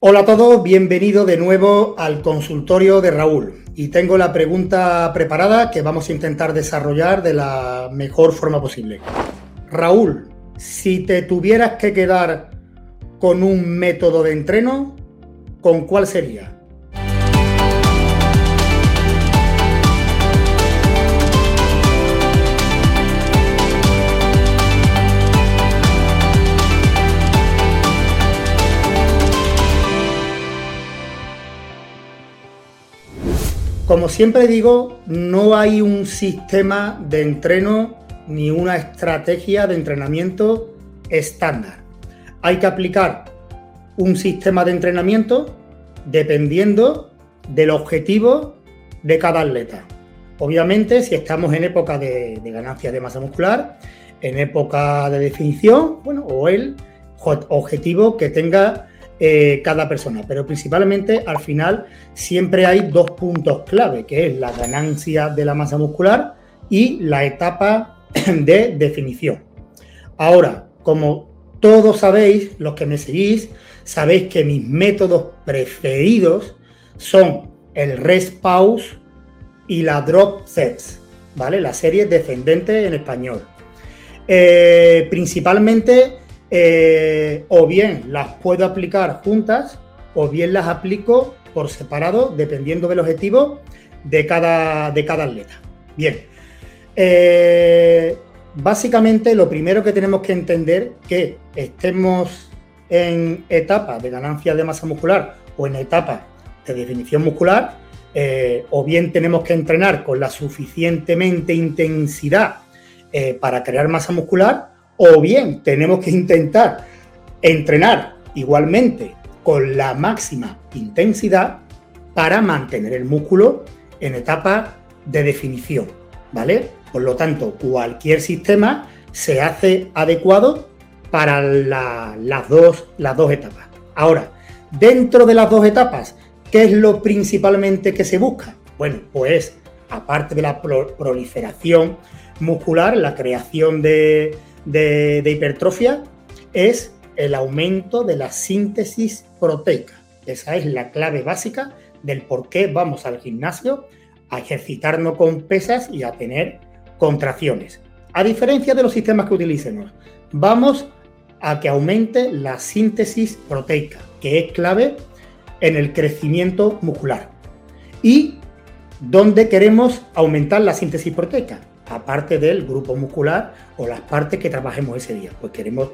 Hola a todos, bienvenido de nuevo al consultorio de Raúl. Y tengo la pregunta preparada que vamos a intentar desarrollar de la mejor forma posible. Raúl, si te tuvieras que quedar con un método de entreno, ¿con cuál sería? Como siempre digo, no hay un sistema de entreno ni una estrategia de entrenamiento estándar. Hay que aplicar un sistema de entrenamiento dependiendo del objetivo de cada atleta. Obviamente, si estamos en época de, ganancia de masa muscular, en época de definición, bueno, o el objetivo que tenga eh, cada persona, pero principalmente al final siempre hay dos puntos clave, que es la ganancia de la masa muscular y la etapa de definición. Ahora, como todos sabéis, los que me seguís, sabéis que mis métodos preferidos son el rest pause y la drop sets, ¿vale? La serie descendente en español. Eh, principalmente eh, o bien las puedo aplicar juntas o bien las aplico por separado dependiendo del objetivo de cada, de cada atleta. Bien, eh, básicamente lo primero que tenemos que entender que estemos en etapa de ganancia de masa muscular o en etapa de definición muscular, eh, o bien tenemos que entrenar con la suficientemente intensidad para crear masa muscular, o bien tenemos que intentar entrenar igualmente con la máxima intensidad para mantener el músculo en etapa de definición, ¿vale? Por lo tanto, cualquier sistema se hace adecuado para las, dos, las dos etapas. Ahora, dentro de las dos etapas, ¿qué es lo principalmente que se busca? Bueno, pues aparte de la proliferación muscular, la creación de, de, hipertrofia es el aumento de la síntesis proteica. Esa es la clave básica del por qué vamos al gimnasio a ejercitarnos con pesas y a tener contracciones. A diferencia de los sistemas que utilicemos, vamos a que aumente la síntesis proteica, que es clave en el crecimiento muscular. ¿Y dónde queremos aumentar la síntesis proteica? Aparte del grupo muscular o las partes que trabajemos ese día. Pues queremos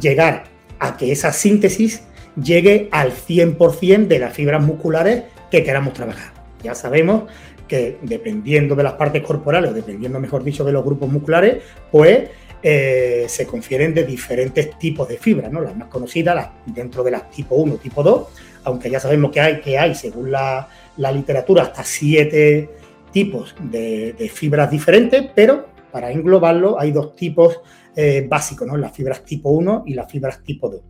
llegar a que esa síntesis llegue al 100% de las fibras musculares que queramos trabajar. Ya sabemos que dependiendo de las partes corporales, o dependiendo, mejor dicho, de los grupos musculares, pues eh, se confieren de diferentes tipos de fibras, ¿no? Las más conocidas, dentro de las tipo 1, tipo 2, aunque ya sabemos que hay, que hay según la, la literatura, hasta 7 tipos de, fibras diferentes, pero para englobarlo hay dos tipos eh, básicos, ¿no? las fibras tipo 1 y las fibras tipo 2.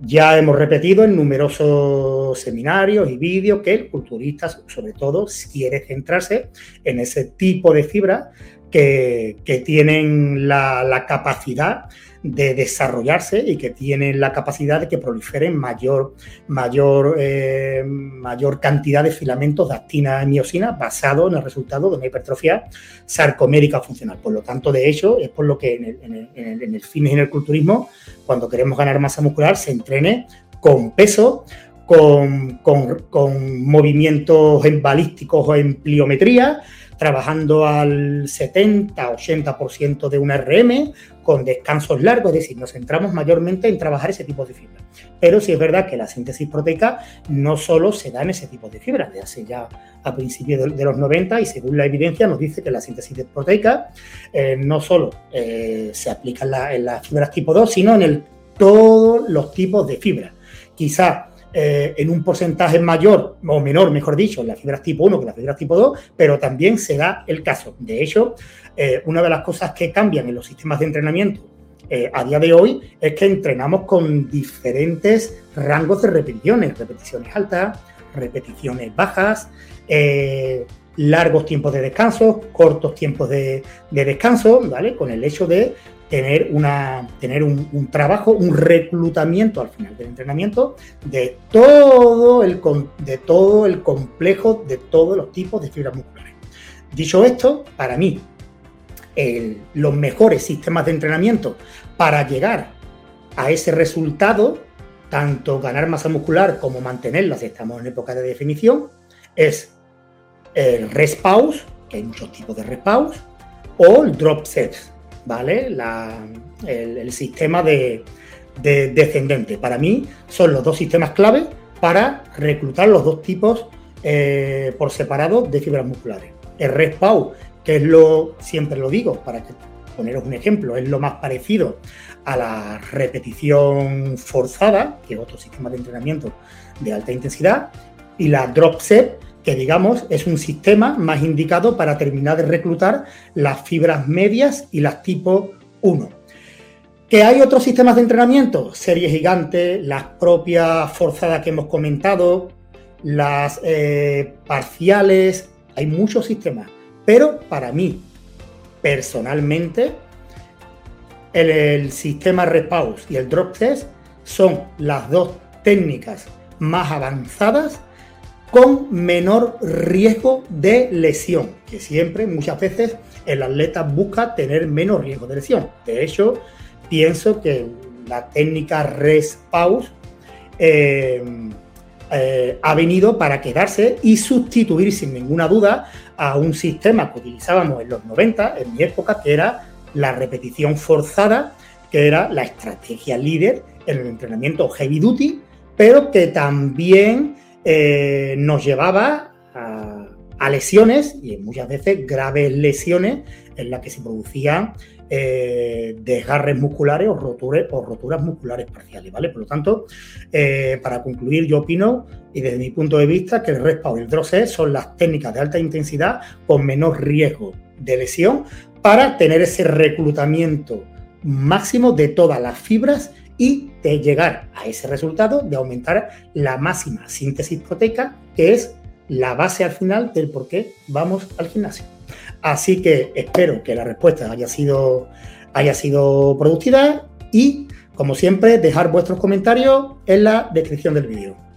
Ya hemos repetido en numerosos seminarios y vídeos que el culturista, sobre todo, quiere centrarse en ese tipo de fibras que, tienen la, capacidad de desarrollarse y que tienen la capacidad de que proliferen mayor, mayor, eh, mayor cantidad de filamentos de actina y miosina basado en el resultado de una hipertrofia sarcomérica funcional. Por lo tanto, de hecho, es por lo que en el, en fitness y en el culturismo, cuando queremos ganar masa muscular, se entrene con peso, con, movimientos en balísticos o en pliometría, trabajando al 70-80% de un RM con descansos largos, es decir, nos centramos mayormente en trabajar ese tipo de fibras. Pero sí es verdad que la síntesis proteica no solo se da en ese tipo de fibras, de hace ya a principios de, los 90 y según la evidencia nos dice que la síntesis proteica eh, no solo eh, se aplica en, las fibras tipo 2, sino en todos los tipos de fibras. Quizá eh, en un porcentaje mayor o menor, mejor dicho, las fibras tipo 1 que las fibras tipo 2, pero también se da el caso. De hecho, eh, una de las cosas que cambian en los sistemas de entrenamiento eh, a día de hoy es que entrenamos con diferentes rangos de repeticiones, repeticiones altas, repeticiones bajas, largos tiempos de descanso, cortos tiempos de, descanso, ¿vale? Con el hecho de tener, una, tener un, trabajo, un reclutamiento al final del entrenamiento de todo, el, de todo el complejo de todos los tipos de fibras musculares. Dicho esto, para mí, los mejores sistemas de entrenamiento para llegar a ese resultado, tanto ganar masa muscular como mantenerla si estamos en época de definición, es el rest pause, que hay muchos tipos de rest pause, o el drop set, ¿vale? el, sistema de, descendente. Para mí son los dos sistemas clave para reclutar los dos tipos eh, por separado de fibras musculares. El rest pause, que es lo, siempre lo digo, para que, poneros un ejemplo, es lo más parecido a la repetición forzada, que es otro sistema de entrenamiento de alta intensidad, y la drop set, que digamos es un sistema más indicado para terminar de reclutar las fibras medias y las tipo 1. ¿Que hay otros sistemas de entrenamiento? Series gigantes, las propias forzadas que hemos comentado, las eh, parciales, hay muchos sistemas. Pero para mí, personalmente, el, el sistema repause y el drop test son las dos técnicas más avanzadas con menor riesgo de lesión, que siempre, muchas veces, el atleta busca tener menos riesgo de lesión. De hecho, pienso que la técnica res pause eh, eh, ha venido para quedarse y sustituir sin ninguna duda a un sistema que utilizábamos en los 90, en mi época, que era la repetición forzada, que era la estrategia líder en el entrenamiento heavy duty, pero que también eh, nos llevaba a, lesiones y muchas veces graves lesiones en las que se producían eh, desgarres musculares o, o roturas musculares parciales, ¿vale? Por lo tanto, eh, para concluir, yo opino, y desde mi punto de vista, que el respawn y el drosset son las técnicas de alta intensidad con menor riesgo de lesión para tener ese reclutamiento máximo de todas las fibras y de llegar a ese resultado de aumentar la máxima síntesis proteica, que es la base al final del por qué vamos al gimnasio. Así que espero que la respuesta haya sido, haya sido productiva y, como siempre, dejar vuestros comentarios en la descripción del vídeo.